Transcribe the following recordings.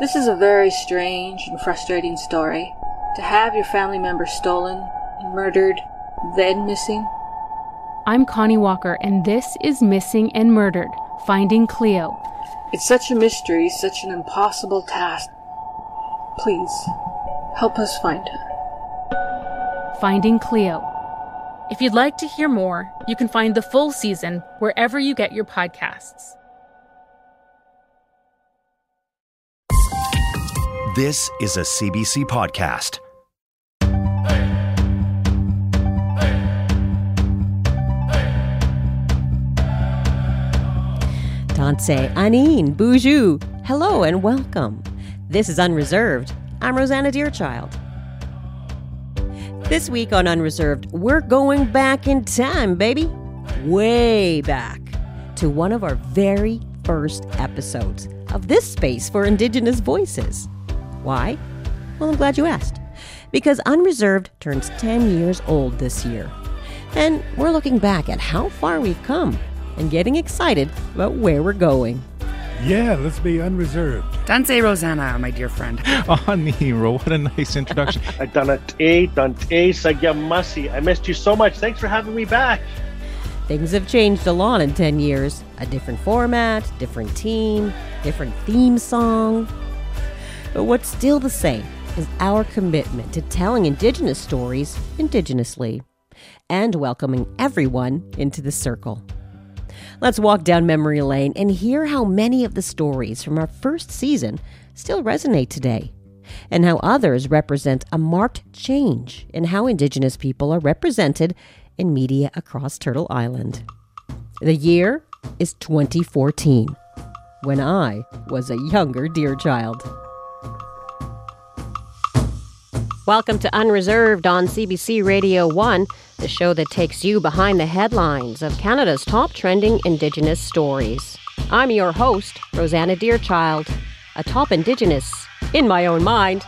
This is a very strange and frustrating story. To have your family member stolen, murdered, then missing. I'm Connie Walker, and this is Missing and Murdered Finding Cleo. It's such a mystery, such an impossible task. Please, help us find her. Finding Cleo. If you'd like to hear more, you can find the full season wherever you get your podcasts. This is a CBC podcast. Tanse, Anin, Boujou. Hello and welcome. This is Unreserved. I'm Rosanna Deerchild. This week on Unreserved, we're going back in time, baby. Way back to one of our very first episodes of this space for Indigenous voices. Why? Well, I'm glad you asked. Because Unreserved turns 10 years old this year. And we're looking back at how far we've come and getting excited about where we're going. Yeah, let's be unreserved. Dante Rosanna, my dear friend. Oh, Nero, what a nice introduction. Dante, Dante, Sagyamasi. I missed you so much. Thanks for having me back. Things have changed a lot in 10 years. A different format, different team, different theme song. But what's still the same is our commitment to telling Indigenous stories indigenously and welcoming everyone into the circle. Let's walk down memory lane and hear how many of the stories from our first season still resonate today, and how others represent a marked change in how Indigenous people are represented in media across Turtle Island. The year is 2014, when I was a younger deer child. Welcome to Unreserved on CBC Radio 1, the show that takes you behind the headlines of Canada's top trending Indigenous stories. I'm your host, Rosanna Deerchild, a top Indigenous in my own mind.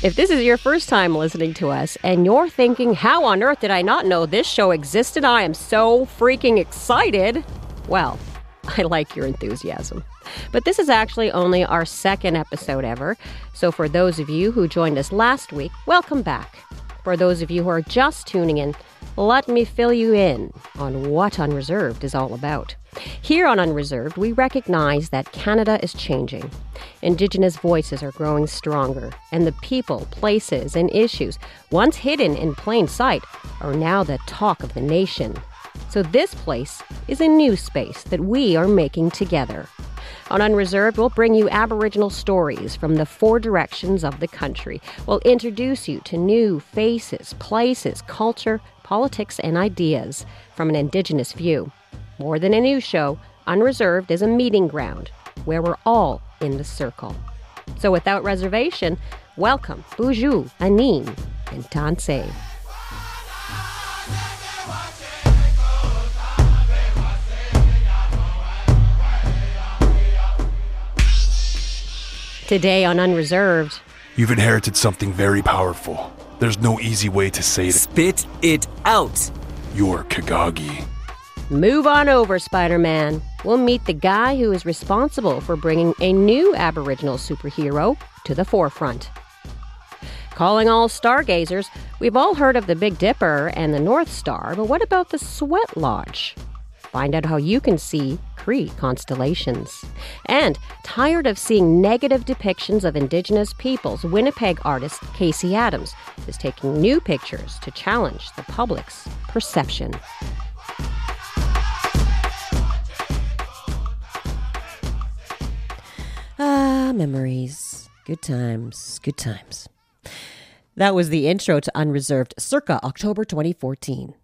If this is your first time listening to us and you're thinking, how on earth did I not know this show existed? I am so freaking excited. Well, I like your enthusiasm. But this is actually only our second episode ever. So for those of you who joined us last week, welcome back. For those of you who are just tuning in, let me fill you in on what Unreserved is all about. Here on Unreserved, we recognize that Canada is changing. Indigenous voices are growing stronger, and the people, places, and issues once hidden in plain sight are now the talk of the nation. So, this place is a new space that we are making together. On Unreserved, we'll bring you Aboriginal stories from the four directions of the country. We'll introduce you to new faces, places, culture, politics, and ideas from an Indigenous view. More than a news show, Unreserved is a meeting ground where we're all in the circle. So, without reservation, welcome Boujou, Anin, and Tansei. Today on Unreserved, You've inherited something very powerful. There's no easy way to say it. Spit it out. You're Kagagi. Move on over, Spider Man. We'll meet the guy who is responsible for bringing a new Aboriginal superhero to the forefront. Calling all stargazers, we've all heard of the Big Dipper and the North Star, but what about the Sweat Lodge? Find out how you can see Cree constellations. And tired of seeing negative depictions of Indigenous peoples, Winnipeg artist Casey Adams is taking new pictures to challenge the public's perception. Ah, memories. Good times. Good times. That was the intro to Unreserved circa October 2014.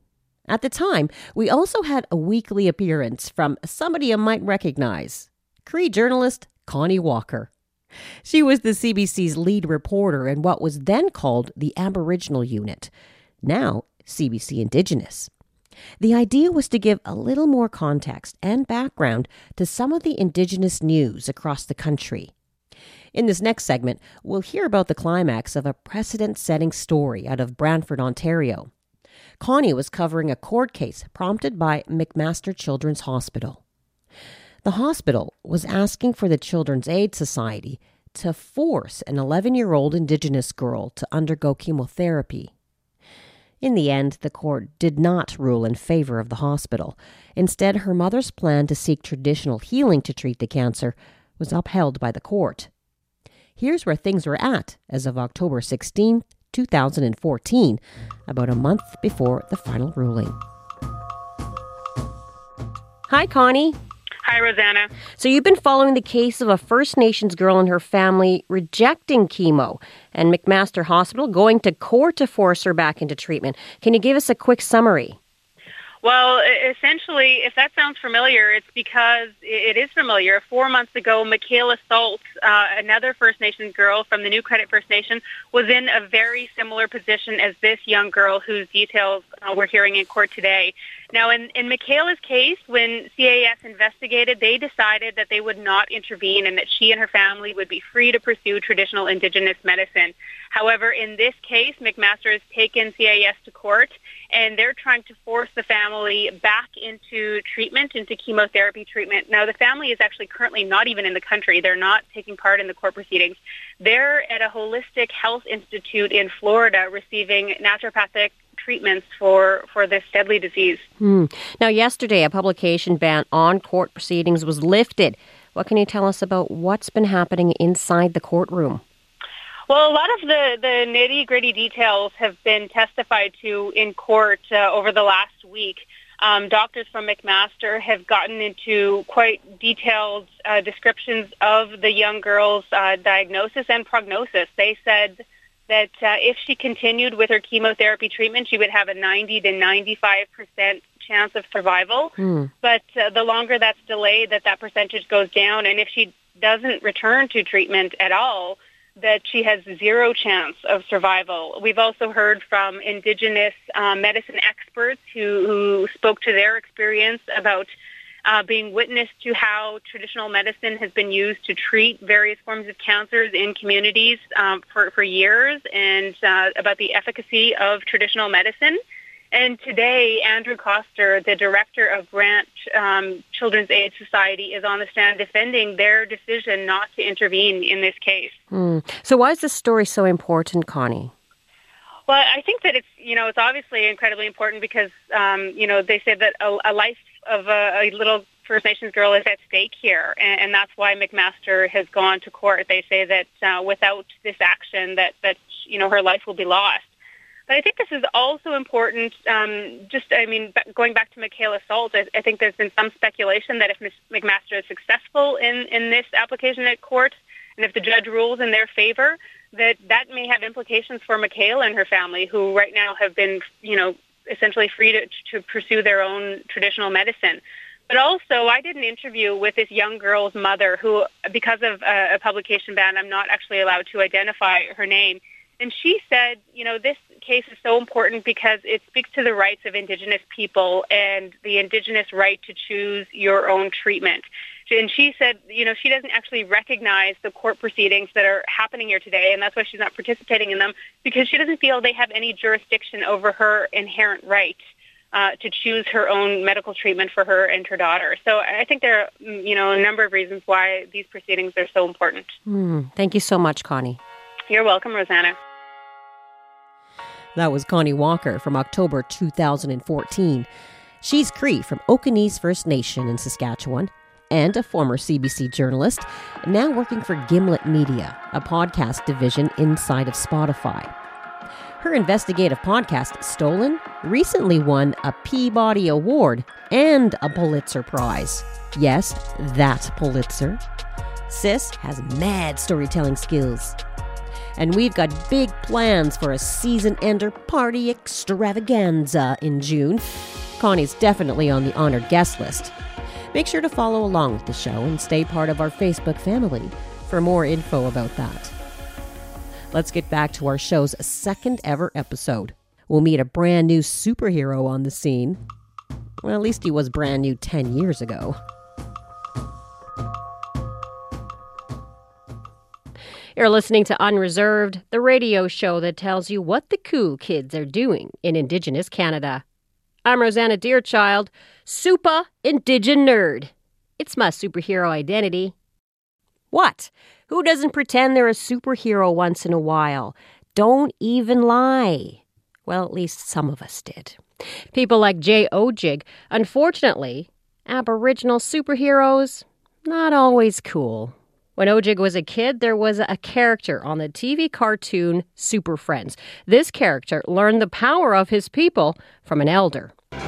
At the time, we also had a weekly appearance from somebody you might recognize Cree journalist Connie Walker. She was the CBC's lead reporter in what was then called the Aboriginal Unit, now CBC Indigenous. The idea was to give a little more context and background to some of the Indigenous news across the country. In this next segment, we'll hear about the climax of a precedent setting story out of Brantford, Ontario. Connie was covering a court case prompted by McMaster Children's Hospital. The hospital was asking for the Children's Aid Society to force an 11 year old Indigenous girl to undergo chemotherapy. In the end, the court did not rule in favor of the hospital. Instead, her mother's plan to seek traditional healing to treat the cancer was upheld by the court. Here's where things were at as of October 16, 2014, about a month before the final ruling. Hi, Connie. Hi, Rosanna. So, you've been following the case of a First Nations girl and her family rejecting chemo and McMaster Hospital going to court to force her back into treatment. Can you give us a quick summary? Well, essentially, if that sounds familiar, it's because it is familiar. Four months ago, Makayla Sault, uh, another First Nations girl from the New Credit First Nation, was in a very similar position as this young girl whose details uh, we're hearing in court today. Now, in, in Makayla's case, when CAS investigated, they decided that they would not intervene and that she and her family would be free to pursue traditional Indigenous medicine. However, in this case, McMaster has taken CAS to court and they're trying to force the family back into treatment, into chemotherapy treatment. Now, the family is actually currently not even in the country. They're not taking part in the court proceedings. They're at a holistic health institute in Florida receiving naturopathic treatments for, for this deadly disease. Hmm. Now, yesterday, a publication ban on court proceedings was lifted. What can you tell us about what's been happening inside the courtroom? Well, a lot of the, the nitty gritty details have been testified to in court uh, over the last week. Um, doctors from McMaster have gotten into quite detailed uh, descriptions of the young girl's uh, diagnosis and prognosis. They said that uh, if she continued with her chemotherapy treatment, she would have a 90 to 95 percent chance of survival. Hmm. But uh, the longer that's delayed, that that percentage goes down. And if she doesn't return to treatment at all, that she has zero chance of survival. We've also heard from Indigenous uh, medicine experts who, who spoke to their experience about uh, being witness to how traditional medicine has been used to treat various forms of cancers in communities um, for, for years and uh, about the efficacy of traditional medicine. And today, Andrew Coster, the director of Brant um, Children's Aid Society, is on the stand defending their decision not to intervene in this case. Hmm. So, why is this story so important, Connie? Well, I think that it's you know it's obviously incredibly important because um, you know they say that a, a life of a, a, little First Nations girl is at stake here, and, and, that's why McMaster has gone to court. They say that uh, without this action, that that you know her life will be lost. But I think this is also important. Um, just, I mean, going back to Makayla Sault, I, I, think there's been some speculation that if Ms. McMaster is successful in, in this application at court, and if the judge rules in their favor, that that may have implications for Makayla and her family, who right now have been, you know, essentially free to, to pursue their own traditional medicine. But also, I did an interview with this young girl's mother, who, because of a, a publication ban, I'm not actually allowed to identify her name. And she said, you know, this case is so important because it speaks to the rights of Indigenous people and the Indigenous right to choose your own treatment. And she said, you know, she doesn't actually recognize the court proceedings that are happening here today, and that's why she's not participating in them because she doesn't feel they have any jurisdiction over her inherent right. Uh, to choose her own medical treatment for her and her daughter. So I think there are, you know, a number of reasons why these proceedings are so important. Mm, thank you so much, Connie. You're welcome, Rosanna. That was Connie Walker from October 2014. She's Cree from Okanese First Nation in Saskatchewan and a former CBC journalist, now working for Gimlet Media, a podcast division inside of Spotify. Her investigative podcast, Stolen, recently won a Peabody Award and a Pulitzer Prize. Yes, that Pulitzer. Sis has mad storytelling skills and we've got big plans for a season ender party extravaganza in June. Connie's definitely on the honored guest list. Make sure to follow along with the show and stay part of our Facebook family for more info about that. Let's get back to our show's second ever episode. We'll meet a brand new superhero on the scene. Well, at least he was brand new 10 years ago. You're listening to Unreserved, the radio show that tells you what the cool kids are doing in Indigenous Canada. I'm Rosanna Deerchild, super indigen nerd. It's my superhero identity. What? Who doesn't pretend they're a superhero once in a while? Don't even lie. Well, at least some of us did. People like Jay Odjick. Unfortunately, Aboriginal superheroes, not always cool. When Odjick was a kid, there was a character on the TV cartoon Super Friends. This character learned the power of his people from an elder. What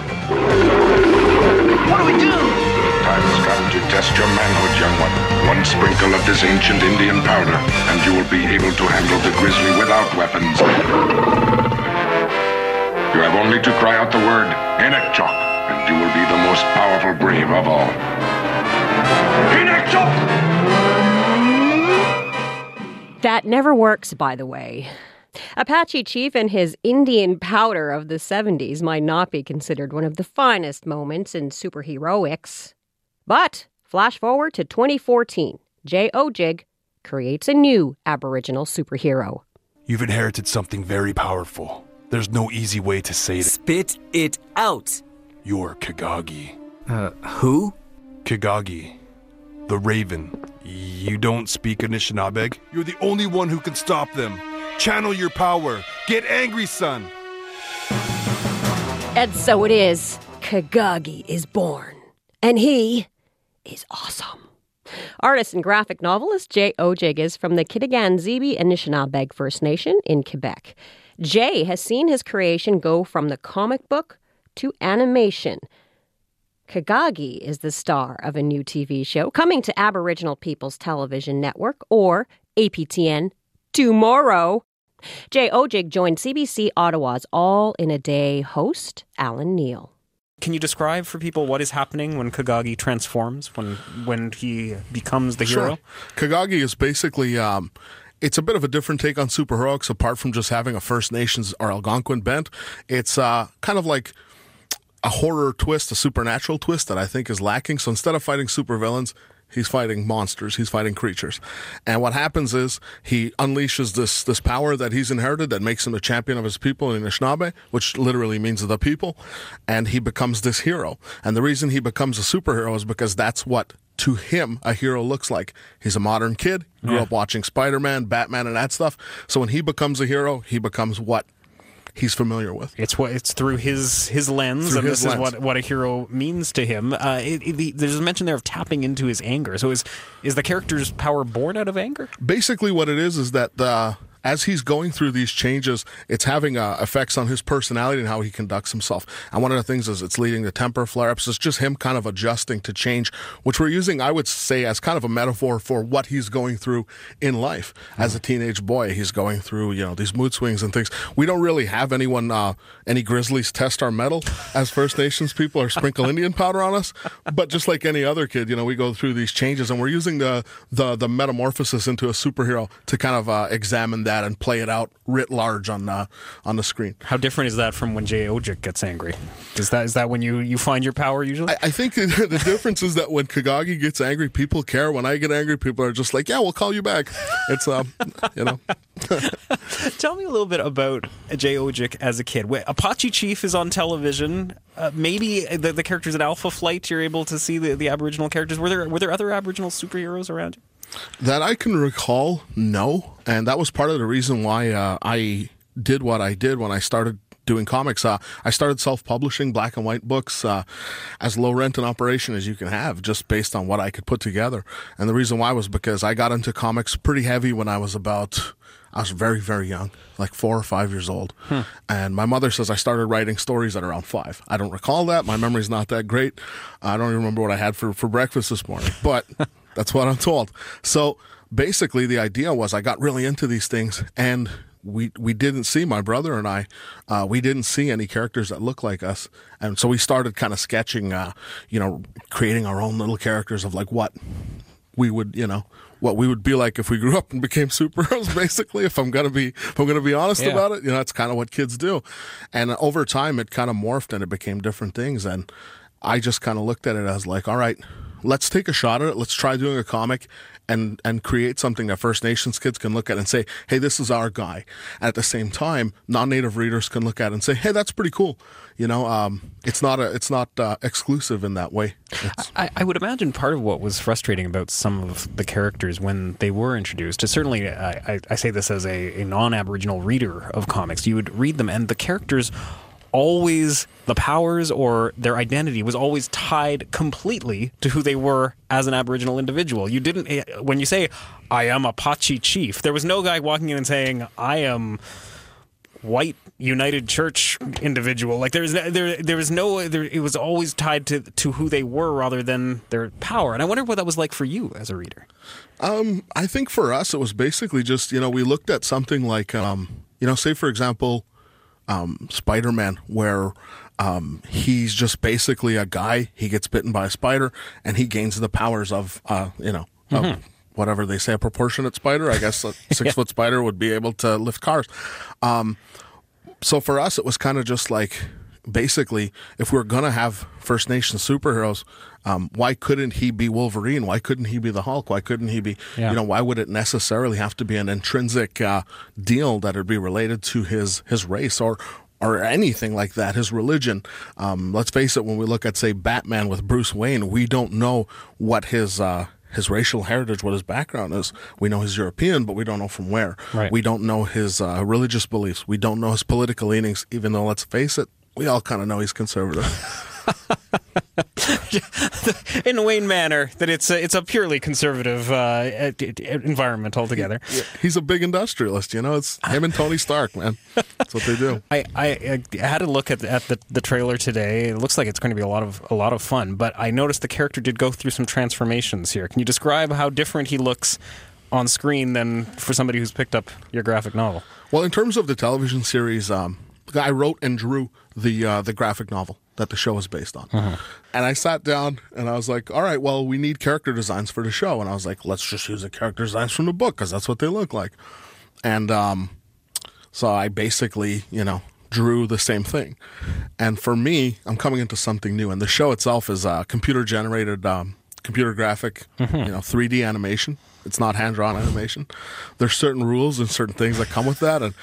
do we do? Time has come to test your manhood, young one. One sprinkle of this ancient Indian powder, and you will be able to handle the grizzly without weapons. You have only to cry out the word, Inukchuk, and you will be the most powerful brave of all. Inukchuk! That never works, by the way. Apache Chief and his Indian powder of the 70s might not be considered one of the finest moments in superheroics. But flash forward to 2014, Jay Odjick creates a new Aboriginal superhero. You've inherited something very powerful. There's no easy way to say it. Spit it out. You're Kagagi. Uh, who? Kagagi. The Raven. You don't speak Anishinaabeg? You're the only one who can stop them. Channel your power. Get angry, son. And so it is. Kagagi is born. And he is awesome. Artist and graphic novelist Jay Odjick is from the Kitigan Zibi Anishinabeg First Nation in Quebec. Jay has seen his creation go from the comic book to animation. Kagagi is the star of a new TV show coming to Aboriginal People's Television Network, or APTN, tomorrow. Jay Odjick joined CBC Ottawa's All in a Day host, Alan Neal. Can you describe for people what is happening when Kagagi transforms, when when he becomes the hero? Kagagi is basically um, it's a bit of a different take on superheroics apart from just having a First Nations or Algonquin bent. It's uh, kind of like a horror twist, a supernatural twist that I think is lacking. So instead of fighting supervillains, he's fighting monsters, he's fighting creatures. And what happens is he unleashes this this power that he's inherited that makes him a champion of his people in Anishinaabe, which literally means the people, and he becomes this hero. And the reason he becomes a superhero is because that's what to him a hero looks like. He's a modern kid, grew Yeah. up watching Spider-Man, Batman and that stuff. So when he becomes a hero, he becomes what he's familiar with. It's what it's through his his lens, Through and his this lens. is what what a hero means to him. Uh, it, it- there's a mention there of tapping into his anger. So is is the character's power born out of anger? basically what it is is that uh, as he's going through these changes, it's having uh, effects on his personality and how he conducts himself. And one of the things is it's leading to temper flare-ups. It's just him kind of adjusting to change, which we're using, I would say, as kind of a metaphor for what he's going through in life as a teenage boy. He's going through, you know, these mood swings and things. We don't really have anyone, uh, any Grizzlies test our metal as First Nations people or sprinkle Indian powder on us. But just like any other kid, you know, we go through these changes and we're using the the, the metamorphosis into a superhero to kind of uh, examine that and play it out writ large on uh, on the screen. How different is that from when Jay Odjick gets angry? Is that is that when you you find your power usually? I, I think the difference is that when Kagagi gets angry, people care. When I get angry, people are just like, "Yeah, we'll call you back." It's um, you know. Tell me a little bit about Jay Odjick as a kid. Wait, Apache Chief is on television. Uh, maybe the, the characters in Alpha Flight, you're able to see the, the Aboriginal characters. Were there were there other Aboriginal superheroes around you? That I can recall, no. And that was part of the reason why uh, I did what I did when I started doing comics. Uh, I started self publishing black and white books uh, as low rent an operation as you can have, just based on what I could put together. And the reason why was because I got into comics pretty heavy when I was about. I was very, very young, like four or five years old. And my mother says I started writing stories at around five. I don't recall that. My memory's not that great. I don't even remember what I had for, for breakfast this morning, but that's what I'm told. So basically, the idea was I got really into these things and we we didn't see my brother and I uh, we didn't see any characters that look like us and so we started kind of sketching uh, you know creating our own little characters of like what we would you know what we would be like if we grew up and became superheroes basically if i'm gonna be if i'm gonna be honest Yeah. about it you know that's kind of what kids do and over time it kind of morphed and it became different things and i just kind of looked at it as like all right let's take a shot at it. Let's try doing a comic and and create something that First Nations kids can look at and say, "Hey, this is our guy." At the same time, non-native readers can look at it and say, "Hey, that's pretty cool." You know, um, it's not a it's not uh, exclusive in that way. I, I, would imagine part of what was frustrating about some of the characters when they were introduced is certainly I, I say this as a, a non-Aboriginal reader of comics. You would read them, and the characters always the powers or their identity was always tied completely to who they were as an aboriginal individual. You didn't eh, when you say i am apache chief there was no guy walking in and saying i am white united church individual. Like there's there there was no there, it was always tied to to who they were rather than their power. And i wonder what that was like for you as a reader. Um i think for us it was basically just you know we looked at something like um you know say for example um, Spider Man, where um, he's just basically a guy. He gets bitten by a spider, and he gains the powers of, uh, you know, mm-hmm. of whatever they say, a proportionate spider. I guess a six yeah. foot spider would be able to lift cars. Um, so for us, it was kind of just like basically, if we are gonna have First Nation superheroes, um, why couldn't he be Wolverine? Why couldn't he be the Hulk? Why couldn't he be? Yeah. You know, why would it necessarily have to be an intrinsic uh, deal that would be related to his his race or or anything like that, his religion. Um, let's face it, when we look at, say, Batman with Bruce Wayne, we don't know what his uh, his racial heritage, what his background is. We know he's European, but we don't know from where. Right. We don't know his uh, religious beliefs. We don't know his political leanings, even though, let's face it, we all kind of know he's conservative. in Wayne Manor, that it's a, it's a purely conservative uh, environment altogether. He's a big industrialist, you know. It's him and Tony Stark, man. That's what they do. I, I, I had a look at at the, the trailer today. It looks like it's going to be a lot of a lot of fun. But I noticed the character did go through some transformations here. Can you describe how different he looks on screen than for somebody who's picked up your graphic novel? Well, in terms of the television series, um, I wrote and drew the uh, the graphic novel that the show is based on. Uh-huh. And I sat down and I was like, all right, well, we need character designs for the show. And I was like, let's just use the character designs from the book because that's what they look like. And um, so I basically, you know, drew the same thing. And for me, I'm coming into something new. And the show itself is a computer generated, um, computer graphic, mm-hmm. you know, 3D animation. It's not hand drawn animation. There's certain rules and certain things that come with that, and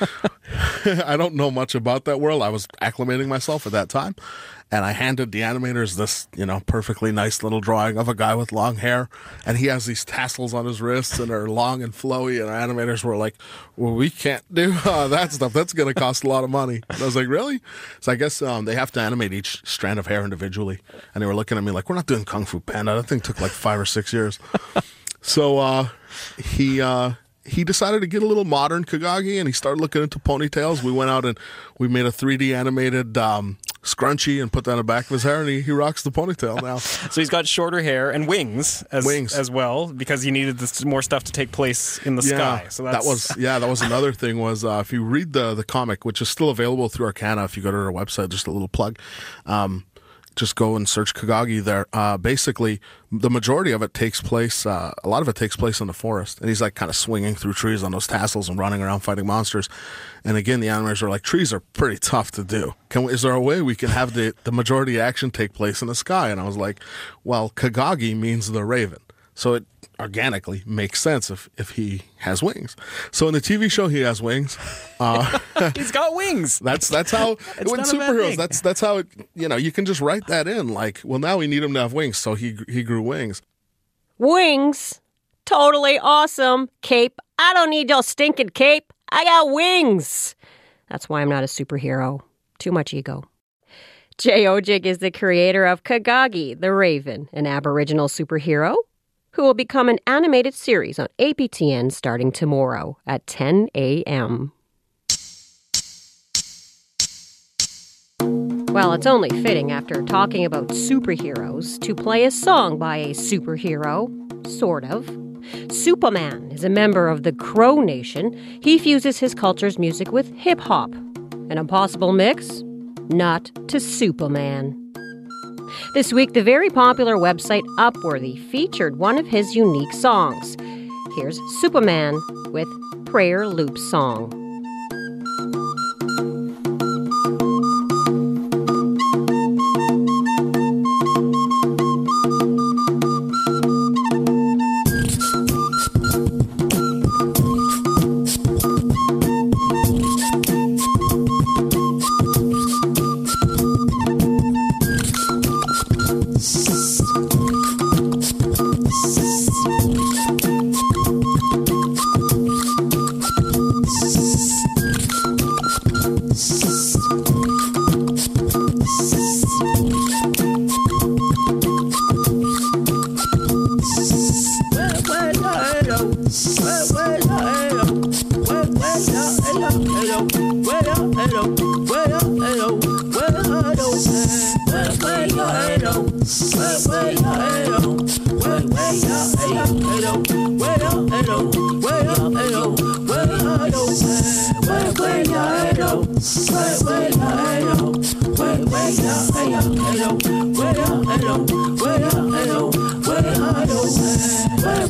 I don't know much about that world. I was acclimating myself at that time, and I handed the animators this, you know, perfectly nice little drawing of a guy with long hair, and he has these tassels on his wrists and are long and flowy. And our animators were like, "Well, we can't do uh, that stuff. That's going to cost a lot of money." And I was like, "Really?" So I guess um, they have to animate each strand of hair individually, and they were looking at me like, "We're not doing Kung Fu Panda. That thing took like five or six years." So uh, he. Uh, he decided to get a little modern Kagagi and he started looking into ponytails. We went out and we made a 3D animated um, scrunchy and put that on the back of his hair, and he, he rocks the ponytail now. so he's got shorter hair and wings as wings. as well because he needed this, more stuff to take place in the yeah, sky. So that was yeah, that was another thing. Was uh, if you read the the comic, which is still available through Arcana, if you go to our website, just a little plug. Um, just go and search Kagagi there. Uh, basically, the majority of it takes place, uh, a lot of it takes place in the forest. And he's like kind of swinging through trees on those tassels and running around fighting monsters. And again, the animators are like, trees are pretty tough to do. Can we, is there a way we can have the, the majority action take place in the sky? And I was like, well, Kagagi means the raven. So it organically makes sense if, if he has wings. So in the TV show, he has wings. Uh, He's got wings. That's that's how It's when not a bad superheroes. That's that's how it. You know, you can just write that in. Like, well, now we need him to have wings, so he he grew wings. Wings? Totally awesome. Cape. I don't need your stinking cape. I got wings. That's why I'm not a superhero. Too much ego. Jay Odjick is the creator of Kagagi, the Raven, an Aboriginal superhero who will become an animated series on APTN starting tomorrow at 10 a.m. Well, it's only fitting after talking about superheroes to play a song by a superhero, sort of. Supaman is a member of the Crow Nation. He fuses his culture's music with hip hop. An impossible mix? Not to Supaman. This week, the very popular website Upworthy featured one of his unique songs. Here's Supaman with Prayer Loop Song.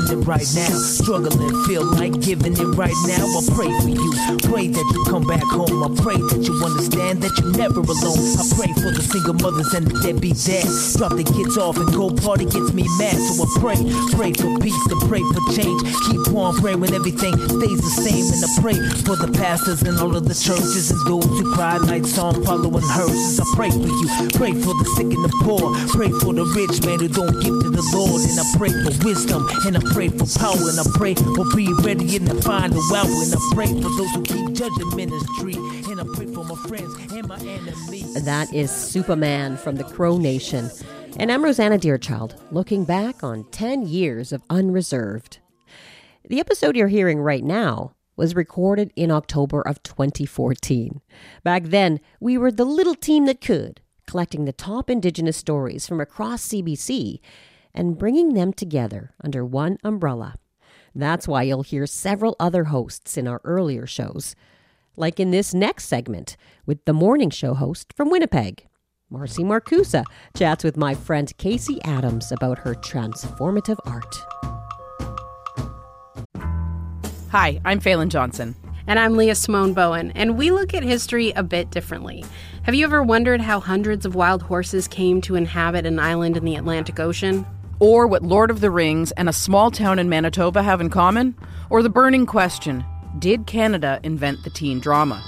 listening right now, struggling, feel like giving it right now. I pray for you, pray that you come back home. I pray that you understand that you're never alone. I pray for the single mothers and the deadbeat dads. Drop the kids off and go party gets me mad. So I pray, pray for peace, to pray for change. Keep on praying when everything stays the same. And I pray for the pastors and all of the churches and those who cry nights on following hearses. I pray for you, pray for the sick and the poor. Pray for the rich man who don't give to the Lord. And I pray for wisdom and I pray for power and I pray for be ready to find a wow. And I pray for those who keep judging ministry. And I pray for my friends and my enemies. That is Supaman from the Crow Nation. And I'm Rosanna Deerchild, looking back on 10 years of Unreserved. The episode you're hearing right now was recorded in October of 2014. Back then, we were the little team that could, collecting the top Indigenous stories from across CBC and bringing them together under one umbrella. That's why you'll hear several other hosts in our earlier shows, like in this next segment with the morning show host from Winnipeg. Marcy Markusa chats with my friend Casey Adams about her transformative art. Hi, I'm Falen Johnson. And I'm Leah Simone Bowen, and we look at history a bit differently. Have you ever wondered how hundreds of wild horses came to inhabit an island in the Atlantic Ocean? Or what Lord of the Rings and a small town in Manitoba have in common? Or the burning question Did Canada invent the teen drama?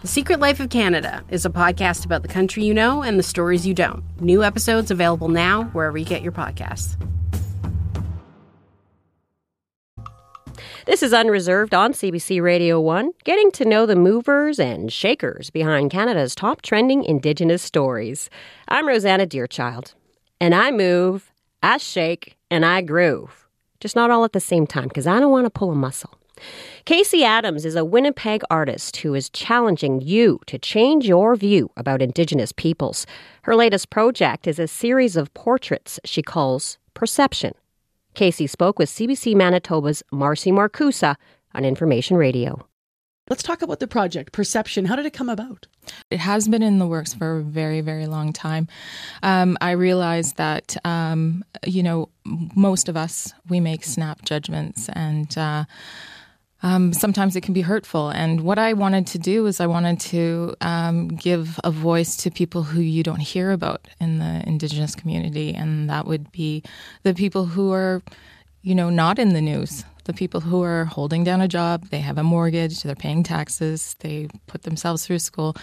The Secret Life of Canada is a podcast about the country you know and the stories you don't. New episodes available now wherever you get your podcasts. This is Unreserved on CBC Radio 1, getting to know the movers and shakers behind Canada's top trending Indigenous stories. I'm Rosanna Deerchild, and I move, I shake, and I groove. Just not all at the same time, because I don't want to pull a muscle. Casey Adams is a Winnipeg artist who is challenging you to change your view about Indigenous peoples. Her latest project is a series of portraits she calls Perception. Casey spoke with CBC Manitoba's Marcy Markusa on Information Radio. Let's talk about the project, Perception. How did it come about? It has been in the works for a very, very long time. Um, I realized that, um, you know, most of us, we make snap judgments and, uh, um, sometimes it can be hurtful. And what I wanted to do is I wanted to um, give a voice to people who you don't hear about in the Indigenous community, and that would be the people who are, you know, not in the news. The people who are holding down a job, they have a mortgage, they're paying taxes, they put themselves through school.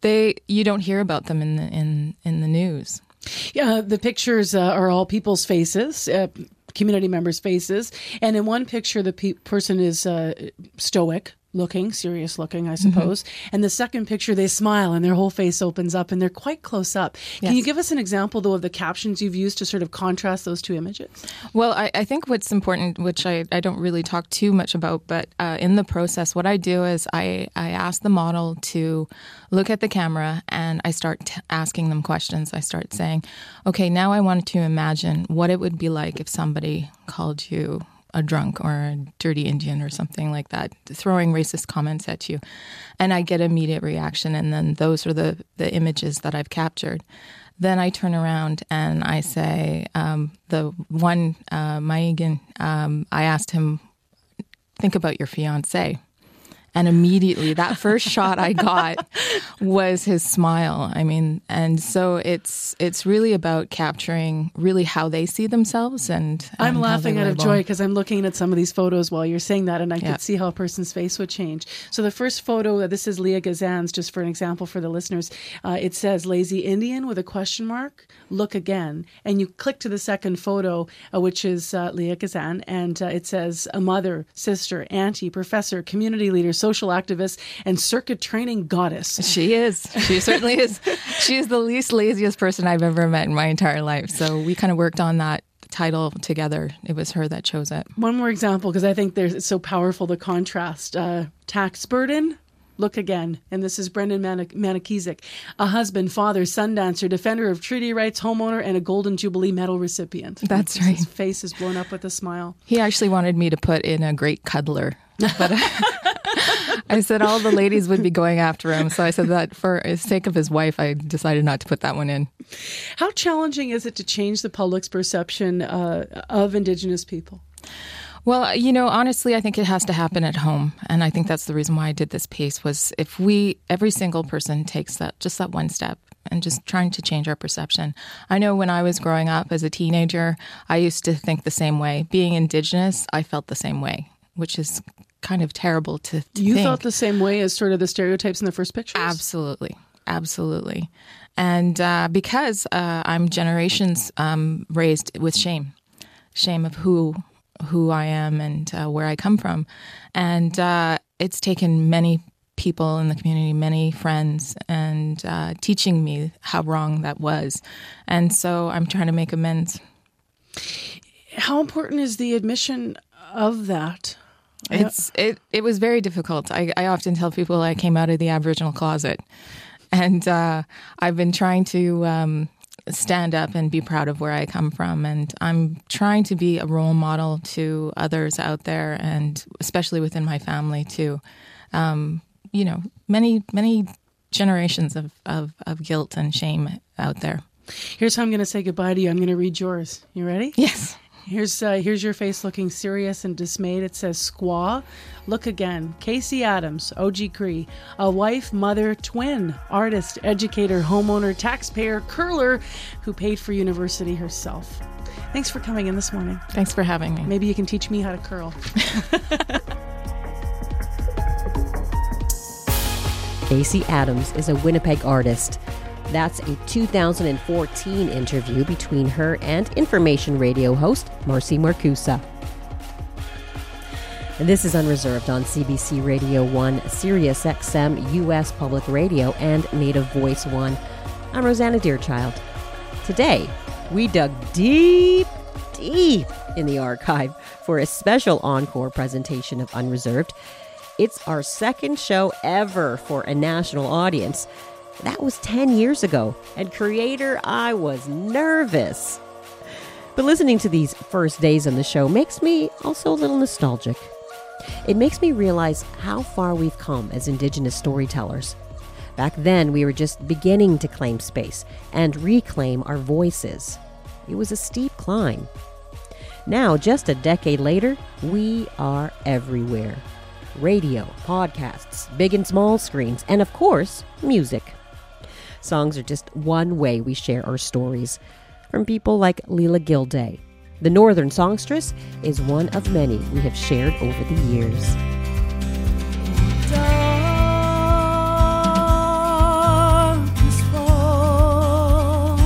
They, you don't hear about them in the in in the news. Yeah, the pictures uh, are all people's faces. Uh, community members' faces. And in one picture, the pe- person is uh, stoic looking, serious looking, I suppose. Mm-hmm. And the second picture, they smile and their whole face opens up and they're quite close up. Can you give us an example, though, of the captions you've used to sort of contrast those two images? Well, I, I think what's important, which I, I don't really talk too much about, but uh, in the process, what I do is I, I ask the model to look at the camera and I start t- asking them questions. I start saying, okay, now I want to imagine what it would be like if somebody called you a drunk or a dirty Indian or something like that, throwing racist comments at you. And I get immediate reaction. And then those are the, the images that I've captured. Then I turn around and I say, um, the one, uh, um, I asked him, think about your fiance. And immediately, that first shot I got was his smile. I mean, and so it's it's really about capturing really how they see themselves. And, I'm laughing out of joy because I'm looking at some of these photos while you're saying that, and I Yeah. could see how a person's face would change. So the first photo, uh, this is Leah Gazan's, just for an example for the listeners. Uh, it says "lazy Indian" with a question mark. Look again, and you click to the second photo, uh, which is uh, Leah Gazan, and uh, it says a mother, sister, auntie, professor, community leader, social activist, and circuit training goddess. She is. She certainly is. She is the least laziest person I've ever met in my entire life. So we kind of worked on that title together. It was her that chose it. One more example, because I think there's it's so powerful the contrast. Uh, tax burden. Look again. And this is Brendan Manik- Manikizik, a husband, father, sun dancer, defender of treaty rights, homeowner, and a Golden Jubilee Medal recipient. That's His right. His face is blown up with a smile. He actually wanted me to put in a great cuddler. But I said all the ladies would be going after him. So I said that for the sake of his wife, I decided not to put that one in. How challenging is it to change the public's perception uh, of Indigenous people? Well, you know, honestly, I think it has to happen at home, and I think that's the reason why I did this piece. Was if we, every single person, takes that just that one step and just trying to change our perception. I know when I was growing up as a teenager, I used to think the same way. Being Indigenous, I felt the same way, which is kind of terrible to, to You think. thought the same way as sort of the stereotypes in the first pictures? Absolutely. Absolutely. And uh, because uh, I'm generations um, raised with shame, shame of who who I am and uh, where I come from, and uh, it's taken many people in the community, many friends, and uh, teaching me how wrong that was, and so I'm trying to make amends. How important is the admission of that? It's it it was very difficult. I, I often tell people I came out of the Aboriginal closet, and uh, I've been trying to um, stand up and be proud of where I come from, and I'm trying to be a role model to others out there, and especially within my family too. Um, you know, many many generations of, of, of guilt and shame out there. Here's how I'm going to say goodbye to you. I'm going to read yours. You ready? Yes. Here's uh, here's your face looking serious and dismayed. It says squaw. Look again. Casey Adams, Oji-Cree, a wife, mother, twin, artist, educator, homeowner, taxpayer, curler, who paid for university herself. Thanks for coming in this morning. Thanks for having me. Maybe you can teach me how to curl. Casey Adams is a Winnipeg artist. That's a 2014 interview between her and information radio host Marcy Markusa. This is Unreserved on CBC Radio 1, Sirius XM, US Public Radio, and Native Voice 1. I'm Rosanna Deerchild. Today, we dug deep, deep in the archive for a special encore presentation of Unreserved. It's our second show ever for a national audience. That was 10 years ago, and creator, I was nervous. But listening to these first days on the show makes me also a little nostalgic. It makes me realize how far we've come as Indigenous storytellers. Back then, we were just beginning to claim space and reclaim our voices. It was a steep climb. Now, just a decade later, we are everywhere radio, podcasts, big and small screens, and of course, music. Songs are just one way we share our stories. From people like Leela Gilday. The Northern Songstress is one of many we have shared over the years. Darkness falls,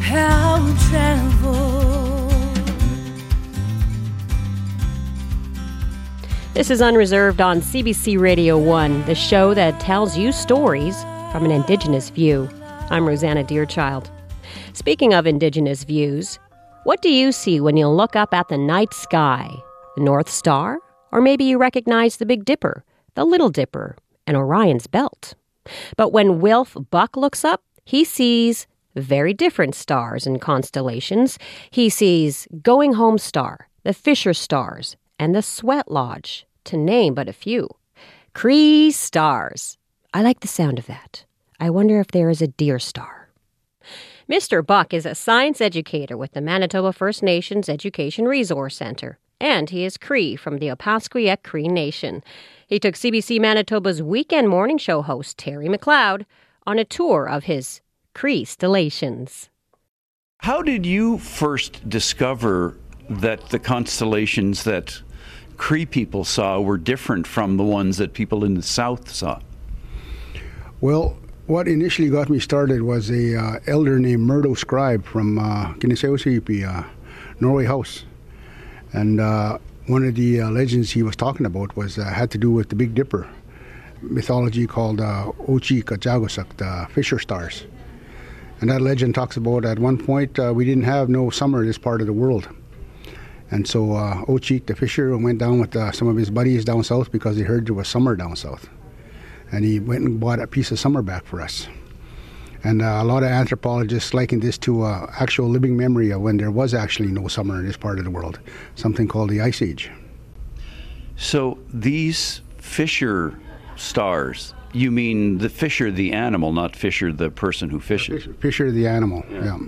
how we. This is Unreserved on CBC Radio 1, the show that tells you stories from an Indigenous view. I'm Rosanna Deerchild. Speaking of Indigenous views, what do you see when you look up at the night sky? The North Star? Or maybe you recognize the Big Dipper, the Little Dipper, and Orion's Belt. But when Wilf Buck looks up, he sees very different stars and constellations. He sees Going Home Star, the Fisher Stars, and the Sweat Lodge, to name but a few. Cree stars. I like the sound of that. I wonder if there is a deer star. Mr. Buck is a science educator with the Manitoba First Nations Education Resource Center. and he is Cree from the Opaskwayak Cree Nation. He took CBC Manitoba's weekend morning show host, Terry MacLeod, on a tour of his Cree stellations. How did you first discover that the constellations that Cree people saw were different from the ones that people in the South saw? Well, what initially got me started was a uh, elder named Murdo Scribe from uh, uh, Norway House, and uh, one of the uh, legends he was talking about was uh, had to do with the Big Dipper mythology called uh, Ochik Jagosak, the Fisher stars. And that legend talks about at one point we didn't have no summer in this part of the world. And so uh, Ochik, the fisher, went down with some of his buddies down south because he heard there was summer down south. And he went and bought a piece of summer back for us. And uh, a lot of anthropologists liken this to uh, actual living memory of when there was actually no summer in this part of the world, something called the Ice Age. So these Fisher stars, you mean the Fisher the animal, not Fisher the person who fishes? Fisher, fisher the animal, yeah. yeah.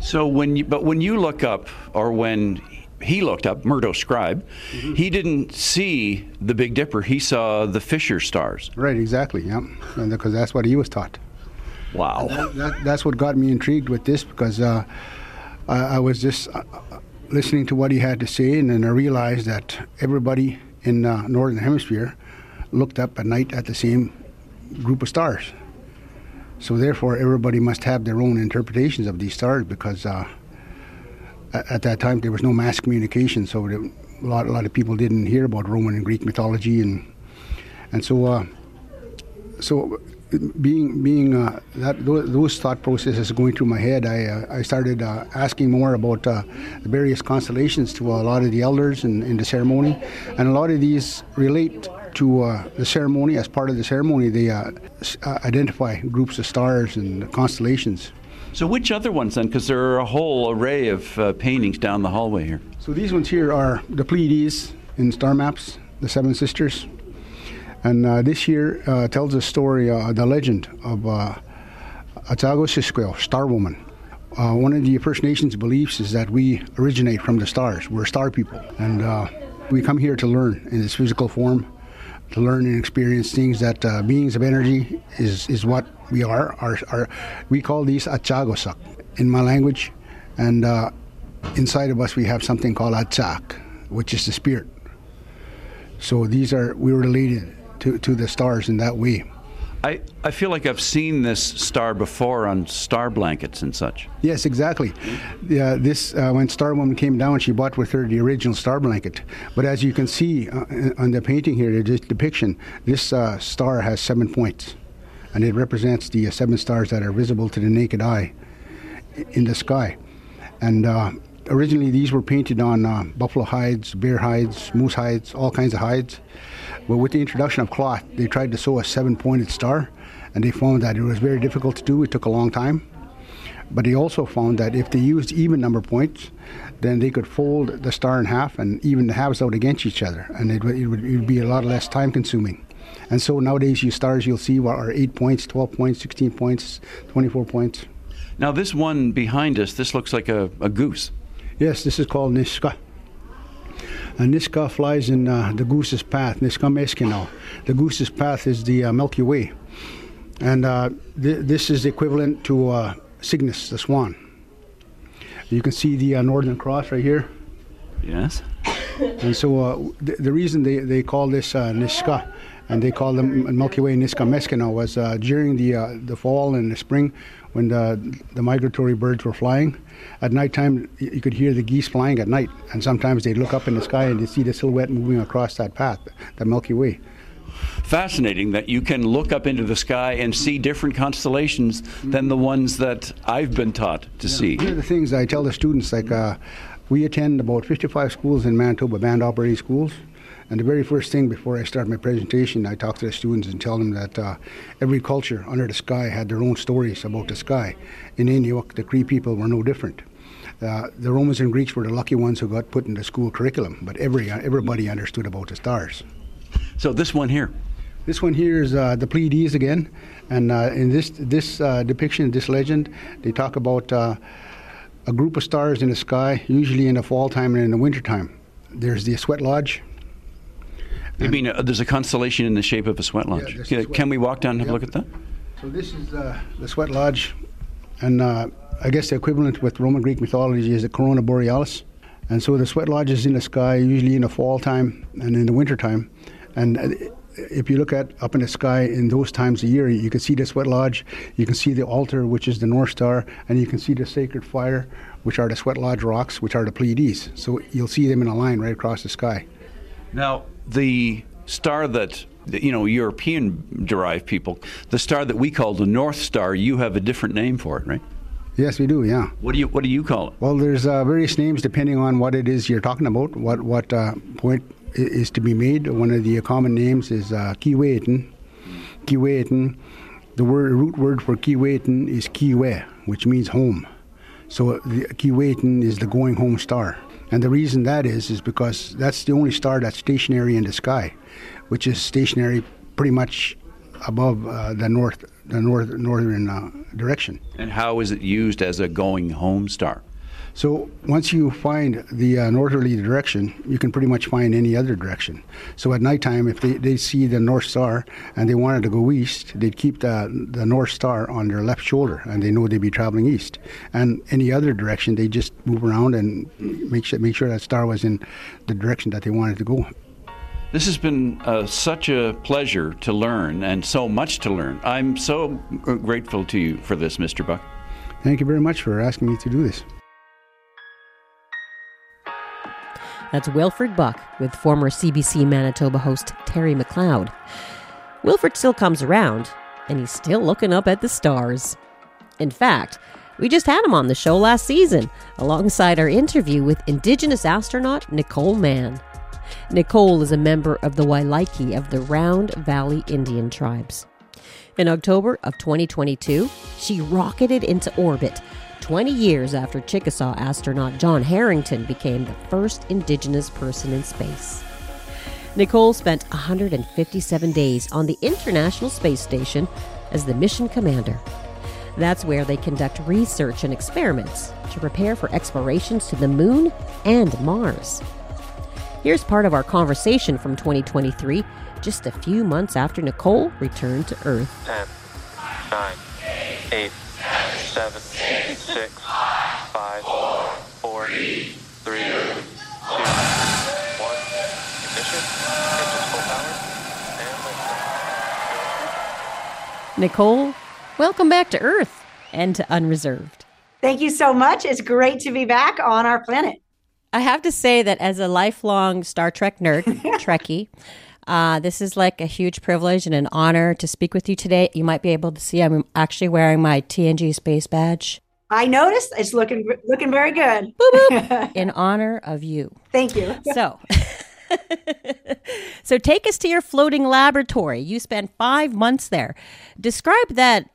So when you, but when you look up, or when he looked up Murdo Scribe, mm-hmm. he didn't see the Big Dipper. He saw the Fisher stars. Right, exactly. Yeah, because that's what he was taught. Wow. That, that, that's what got me intrigued with this because uh, I, I, was just uh, listening to what he had to say, and then I realized that everybody in the uh, northern hemisphere looked up at night at the same group of stars. So therefore, everybody must have their own interpretations of these stars because uh, at that time there was no mass communication, so a lot a lot of people didn't hear about Roman and Greek mythology, and and so uh, so being being uh, that those thought processes going through my head, I uh, I started uh, asking more about uh, the various constellations to a lot of the elders in, in the ceremony, and a lot of these relate to uh, the ceremony. As part of the ceremony, they uh, identify groups of stars and constellations. So, which other ones then? Because there are a whole array of paintings down the hallway here. So these ones here are the Pleiades in star maps, the Seven Sisters. And uh, this year uh, tells the story, uh, the legend of uh, Atagosisquel, Star Woman. Uh, one of the First Nations beliefs is that we originate from the stars. We're star people. And uh, we come here to learn in this physical form, to learn and experience things that uh, beings of energy is, is what we are. Our, our, we call these Achagosak in my language. And inside of us, we have something called Achak, which is the spirit. So these are, we're related to, to the stars in that way. I, I feel like I've seen this star before on star blankets and such. Yes, exactly. Yeah, this uh, when Star Woman came down, she brought with her the original star blanket. But as you can see uh, on the painting here, the depiction, this uh, star has seven points, and it represents the uh, seven stars that are visible to the naked eye in the sky. And uh, originally, these were painted on uh, buffalo hides, bear hides, moose hides, all kinds of hides. But with the introduction of cloth, they tried to sew a seven pointed star, and they found that it was very difficult to do. It took a long time. But they also found that if they used even number points, then they could fold the star in half and even the halves out against each other, and it would, it would, it would be a lot less time consuming. And so nowadays, you stars you'll see are 8 points, 12 points, 16 points, 24 points. Now, this one behind us, this looks like a, a goose. Yes, this is called Niska. And Niska flies in uh, the goose's path, Niska Meskino. The goose's path is the uh, Milky Way. And uh, th- this is equivalent to uh, Cygnus, the swan. You can see the uh, Northern Cross right here. Yes. And so uh, th- the reason they, they call this Niska and they call them Milky Way Niska Meskino was during the, the fall and the spring when the, the migratory birds were flying at nighttime, you could hear the geese flying at night, and sometimes they'd look up in the sky and you'd see the silhouette moving across that path, the Milky Way. Fascinating that you can look up into the sky and see different constellations than the ones that I've been taught to yeah. see. One of the things I tell the students, like uh, we attend about 55 schools in Manitoba, band operating schools. And the very first thing before I start my presentation, I talk to the students and tell them that uh, every culture under the sky had their own stories about the sky. In Inuk, the Cree people were no different. Uh, the Romans and Greeks were the lucky ones who got put in the school curriculum, but every everybody understood about the stars. So this one here. This one here is uh, the Pleiades again, and uh, in this this uh, depiction, this legend, they talk about uh, a group of stars in the sky, usually in the fall time and in the winter time there's the Sweat Lodge. You mean uh, there's a constellation in the shape of a sweat lodge? this Yeah, is Can we walk down and have a look at that? So this is uh, the Sweat Lodge, and uh, I guess the equivalent with Roman Greek mythology is the Corona Borealis. And so the Sweat Lodge is in the sky, usually in the fall time and in the winter time. And uh, if you look at up in the sky in those times of year, you can see the Sweat Lodge, you can see the altar, which is the North Star, and you can see the sacred fire, which are the Sweat Lodge rocks, which are the Pleiades. So you'll see them in a line right across the sky. Now, the star that you know European derived people, the star that we call the North Star, you have a different name for it, right? Yes, we do. Yeah. What do you What do you call it? Well, there's uh, various names depending on what it is you're talking about. What what uh, point is to be made? One of the common names is uh, Kiwetan. Kiwetan. The word root word for Kiwetan is Kiwe, which means home. So Kiwetan is the going home star, and the reason that is is because that's the only star that's stationary in the sky, which is stationary pretty much above uh, the north the north northern uh, direction. And how is it used as a going home star? So once you find the uh, northerly direction, you can pretty much find any other direction. So at nighttime, if they, they see the North Star and they wanted to go east, they'd keep the, the North Star on their left shoulder and they know they'd be traveling east. And any other direction, they just move around and make sure, make sure that star was in the direction that they wanted to go. This has been uh, such a pleasure to learn and so much to learn. I'm so grateful to you for this, Mr. Buck. Thank you very much for asking me to do this. That's Wilfred Buck with former CBC Manitoba host Terry MacLeod. Wilfred still comes around, and he's still looking up at the stars. In fact, we just had him on the show last season, alongside our interview with Indigenous astronaut Nicole Mann. Nicole is a member of the Wailacki of the Round Valley Indian tribes. In October of 2022, she rocketed into orbit 20 years after Chickasaw astronaut John Herrington became the first Indigenous person in space. Nicole spent 157 days on the International Space Station as the mission commander. That's where they conduct research and experiments to prepare for explorations to the moon and Mars. Here's part of our conversation from 2023, just a few months after Nicole returned to Earth. 10, 9, 8, 7, 6, 5, 4, 3, 2, 1. Ignition. Engines full power. And liftoff. Nicole, welcome back to Earth and to Unreserved. Thank you so much. It's great to be back on our planet. I have to say that as a lifelong Star Trek nerd, Trekkie, uh, this is like a huge privilege and an honor to speak with you today. You might be able to see I'm actually wearing my TNG space badge I noticed it's looking looking very good. Boop, boop. In honor of you. Thank you. So, so take us to your floating laboratory. You spent five months there. Describe that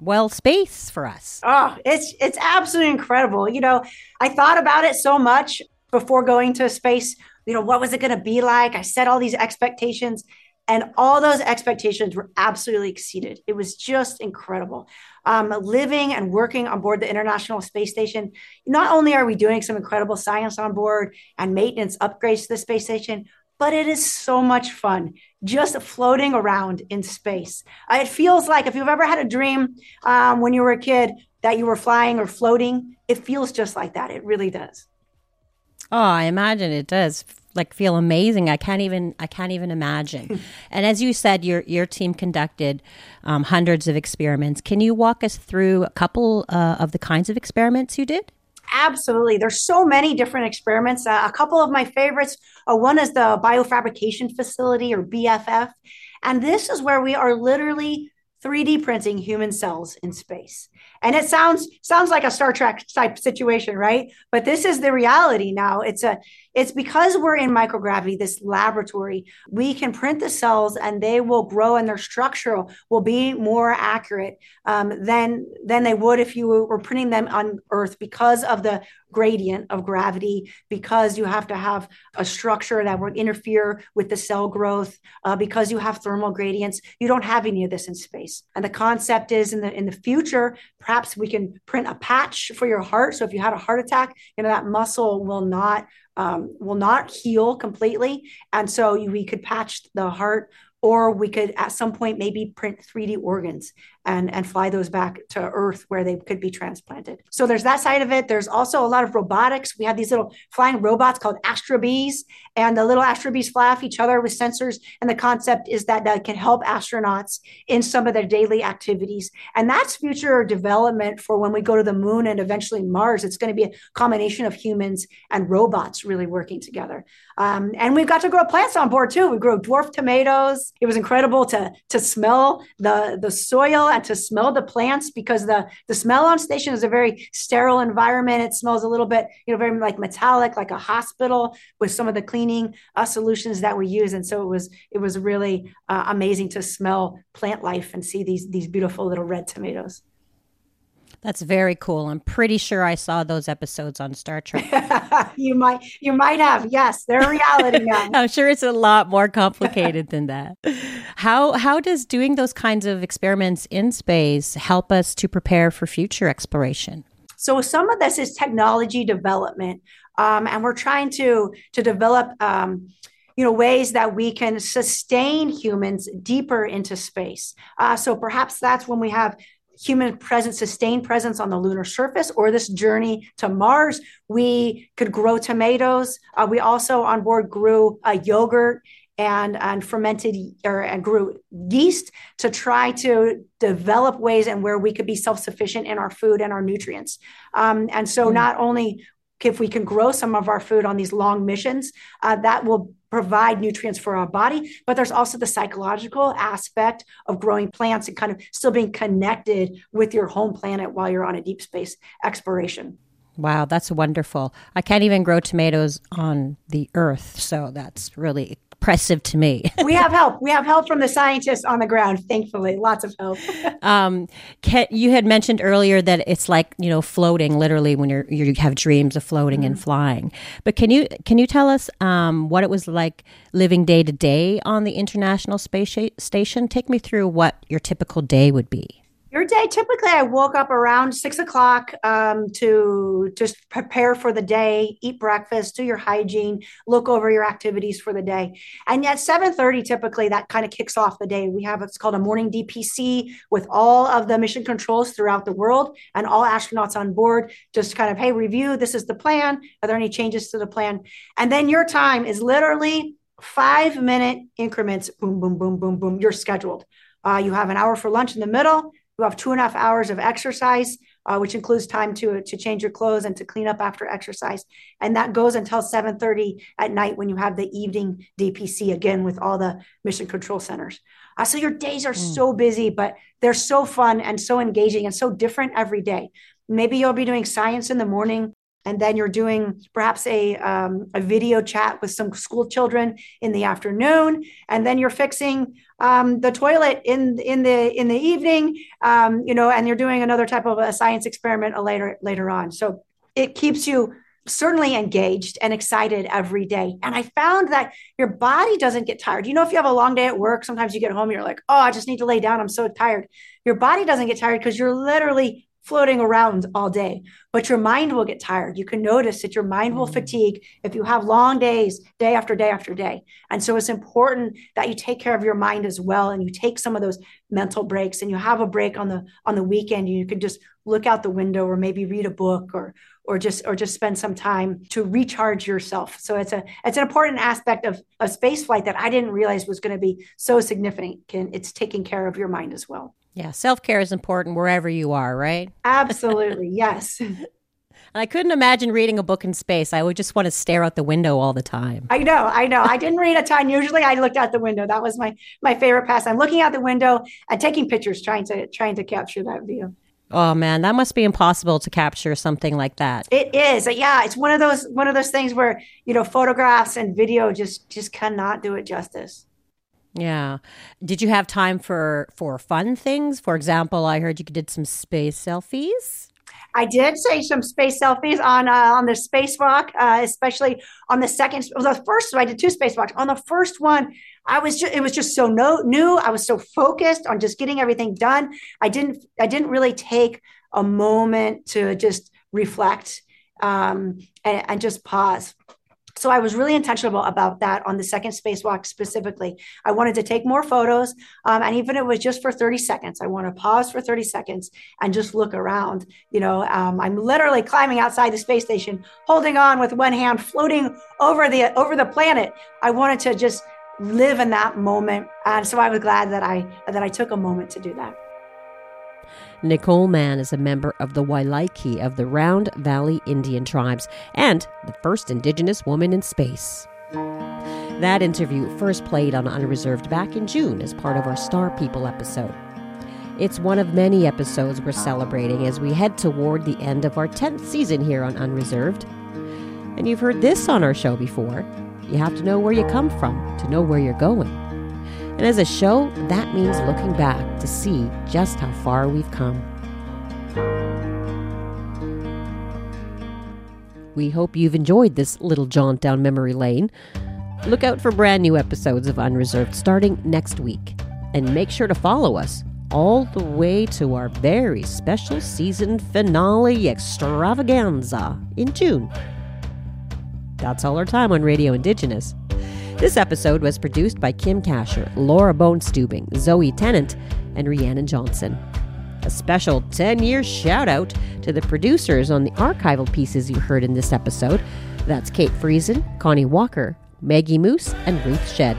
well space for us. Oh, it's it's absolutely incredible. You know, I thought about it so much before going to space. You know, what was it going to be like? I set all these expectations, and all those expectations were absolutely exceeded. It was just incredible. Um, living and working on board the International Space Station, not only are we doing some incredible science on board and maintenance upgrades to the space station, but it is so much fun just floating around in space. Uh, it feels like if you've ever had a dream um, when you were a kid that you were flying or floating, it feels just like that. It really does. Oh, I imagine it does like feel amazing. I can't even I can't even imagine. and as you said, your your team conducted um, hundreds of experiments. Can you walk us through a couple uh, of the kinds of experiments you did? Absolutely. There's so many different experiments. Uh, a couple of my favorites. Uh, one is the biofabrication facility or BFF. And this is where we are literally 3D printing human cells in space. And it sounds sounds like a Star Trek type situation, right? But this is the reality now. It's a it's because we're in microgravity, this laboratory, we can print the cells and they will grow and their structure will be more accurate um, than than they would if you were printing them on Earth because of the gradient of gravity, because you have to have a structure that would interfere with the cell growth, uh, because you have thermal gradients. You don't have any of this in space. And the concept is in the in the future, perhaps we can print a patch for your heart. So if you had a heart attack, you know that muscle will not um, will not heal completely, and so we could patch the heart or we could at some point maybe print 3D organs and, and fly those back to Earth where they could be transplanted. So there's that side of it. There's also a lot of robotics. We have these little flying robots called Astrobees, and the little Astrobees fly off each other with sensors. And the concept is that that can help astronauts in some of their daily activities. And that's future development for when we go to the moon and eventually Mars. It's going to be a combination of humans and robots really working together. Um, and we've got to grow plants on board too. We grow dwarf tomatoes. It was incredible to to smell the the soil and to smell the plants because the the smell on station is a very sterile environment. It smells a little bit, you know, very like metallic, like a hospital with some of the cleaning uh, solutions that we use. And so it was it was really uh, amazing to smell plant life and see these these beautiful little red tomatoes. That's very cool. I'm pretty sure I saw those episodes on Star Trek. you might you might have. Yes, they're reality now. I'm sure it's a lot more complicated than that. How how does doing those kinds of experiments in space help us to prepare for future exploration? So some of this is technology development, um, and we're trying to to develop. Um, you know ways that we can sustain humans deeper into space uh, so perhaps that's when we have human presence, sustained presence on the lunar surface, or this journey to Mars. We could grow tomatoes. Uh, we also on board grew a yogurt and, and fermented or and grew yeast to try to develop ways and where we could be self-sufficient in our food and our nutrients. Um, and so mm. not only if we can grow some of our food on these long missions, uh, that will provide nutrients for our body. But there's also the psychological aspect of growing plants and kind of still being connected with your home planet while you're on a deep space exploration. Wow, that's wonderful. I can't even grow tomatoes on the earth, so that's really impressive to me. we have help. We have help from the scientists on the ground, thankfully. Lots of help. um, you had mentioned earlier that it's like you know floating, literally when you're you have dreams of floating mm-hmm. and flying. But can you can you tell us um, what it was like living day to day on the International Space Station? Take me through what your typical day would be. Your day, typically, I woke up around six o'clock um, to just prepare for the day, eat breakfast, do your hygiene, look over your activities for the day, and yet seven thirty, typically, that kind of kicks off the day. We have what's called a morning DPC with all of the mission controls throughout the world and all astronauts on board. Just kind of, hey, review. This is the plan. Are there any changes to the plan? And then your time is literally five minute increments. Boom, boom, boom, boom, boom. You're scheduled. Uh, you have an hour for lunch in the middle you have two and a half hours of exercise, uh, which includes time to to change your clothes and to clean up after exercise, and that goes until 7:30 at night when you have the evening DPC again with all the mission control centers. Uh, so your days are mm. so busy, but they're so fun and so engaging and so different every day. Maybe you'll be doing science in the morning and then you're doing perhaps a, um, a video chat with some school children in the afternoon. And then you're fixing um, the toilet in in the in the evening um, you know and you're doing another type of a science experiment later later on. So it keeps you certainly engaged and excited every day. And i found that your body doesn't get tired. You know if you have a long day at work sometimes you get home you're like oh i just need to lay down. I'm so tired. Your body doesn't get tired because you're literally floating around all day, but your mind will get tired. You can notice that your mind will mm. fatigue if you have long days, day after day after day. And so it's important that you take care of your mind as well and you take some of those mental breaks and you have a break on the on the weekend. You can just look out the window or maybe read a book or or just or just spend some time to recharge yourself. So it's a it's an important aspect of a space flight that I didn't realize was going to be so significant. It's taking care of your mind as well. Yeah, self care is important wherever you are, right? Absolutely, yes. And I couldn't imagine reading a book in space. I would just want to stare out the window all the time. I know, I know. I didn't read a ton. Usually I looked out the window. That was my my favorite pastime. Looking out the window and taking pictures, trying to trying to capture that view. Oh man, that must be impossible to capture something like that. It is. Yeah, it's one of those one of those things where, you know, photographs and video just just cannot do it justice. Yeah. Did you have time for for fun things? For example, I heard you did some space selfies. I did say some space selfies on uh, on the spacewalk, uh, especially on the second. The first, I did two spacewalks. On the first one, I was just it was just so no, new. I was so focused on just getting everything done. I didn't I didn't really take a moment to just reflect um, and, and just pause. So I was really intentional about that on the second spacewalk specifically. I wanted to take more photos, um, and even if it was just for 30 seconds, I want to pause for 30 seconds and just look around. You know, um, I'm literally climbing outside the space station, holding on with one hand, floating over the over the planet. I wanted to just live in that moment, and so I was glad that I that I took a moment to do that. Nicole Mann is a member of the Wailacki of the Round Valley Indian tribes and the first Indigenous woman in space. That interview first played on Unreserved back in June as part of our Star People episode. It's one of many episodes we're celebrating as we head toward the end of our 10th season here on Unreserved. And you've heard this on our show before. You have to know where you come from to know where you're going. And as a show, that means looking back to see just how far we've come. We hope you've enjoyed this little jaunt down memory lane. Look out for brand new episodes of Unreserved starting next week. And make sure to follow us all the way to our very special season finale extravaganza in June. That's all our time on Radio Indigenous. This episode was produced by Kim Kaschor, Laura Bonestubing, Zoe Tennant, and Rhiannon Johnson. A special 10 year shout out to the producers on the archival pieces you heard in this episode. That's Kate Friesen, Connie Walker, Maggie Moose, and Ruth Shed.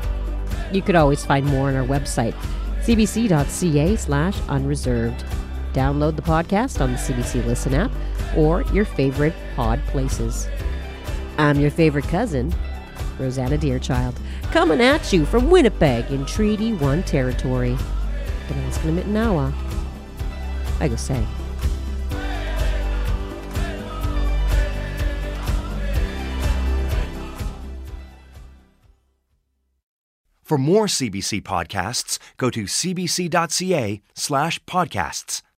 You could always find more on our website, cbc.ca slash unreserved. Download the podcast on the CBC Listen app or your favorite pod places. I'm your favorite cousin, Rosanna Deerchild, coming at you from Winnipeg in Treaty 1 territory. Benaskin Mitinawa. Uh, I go say. For more CBC podcasts, go to cbc.ca slash podcasts.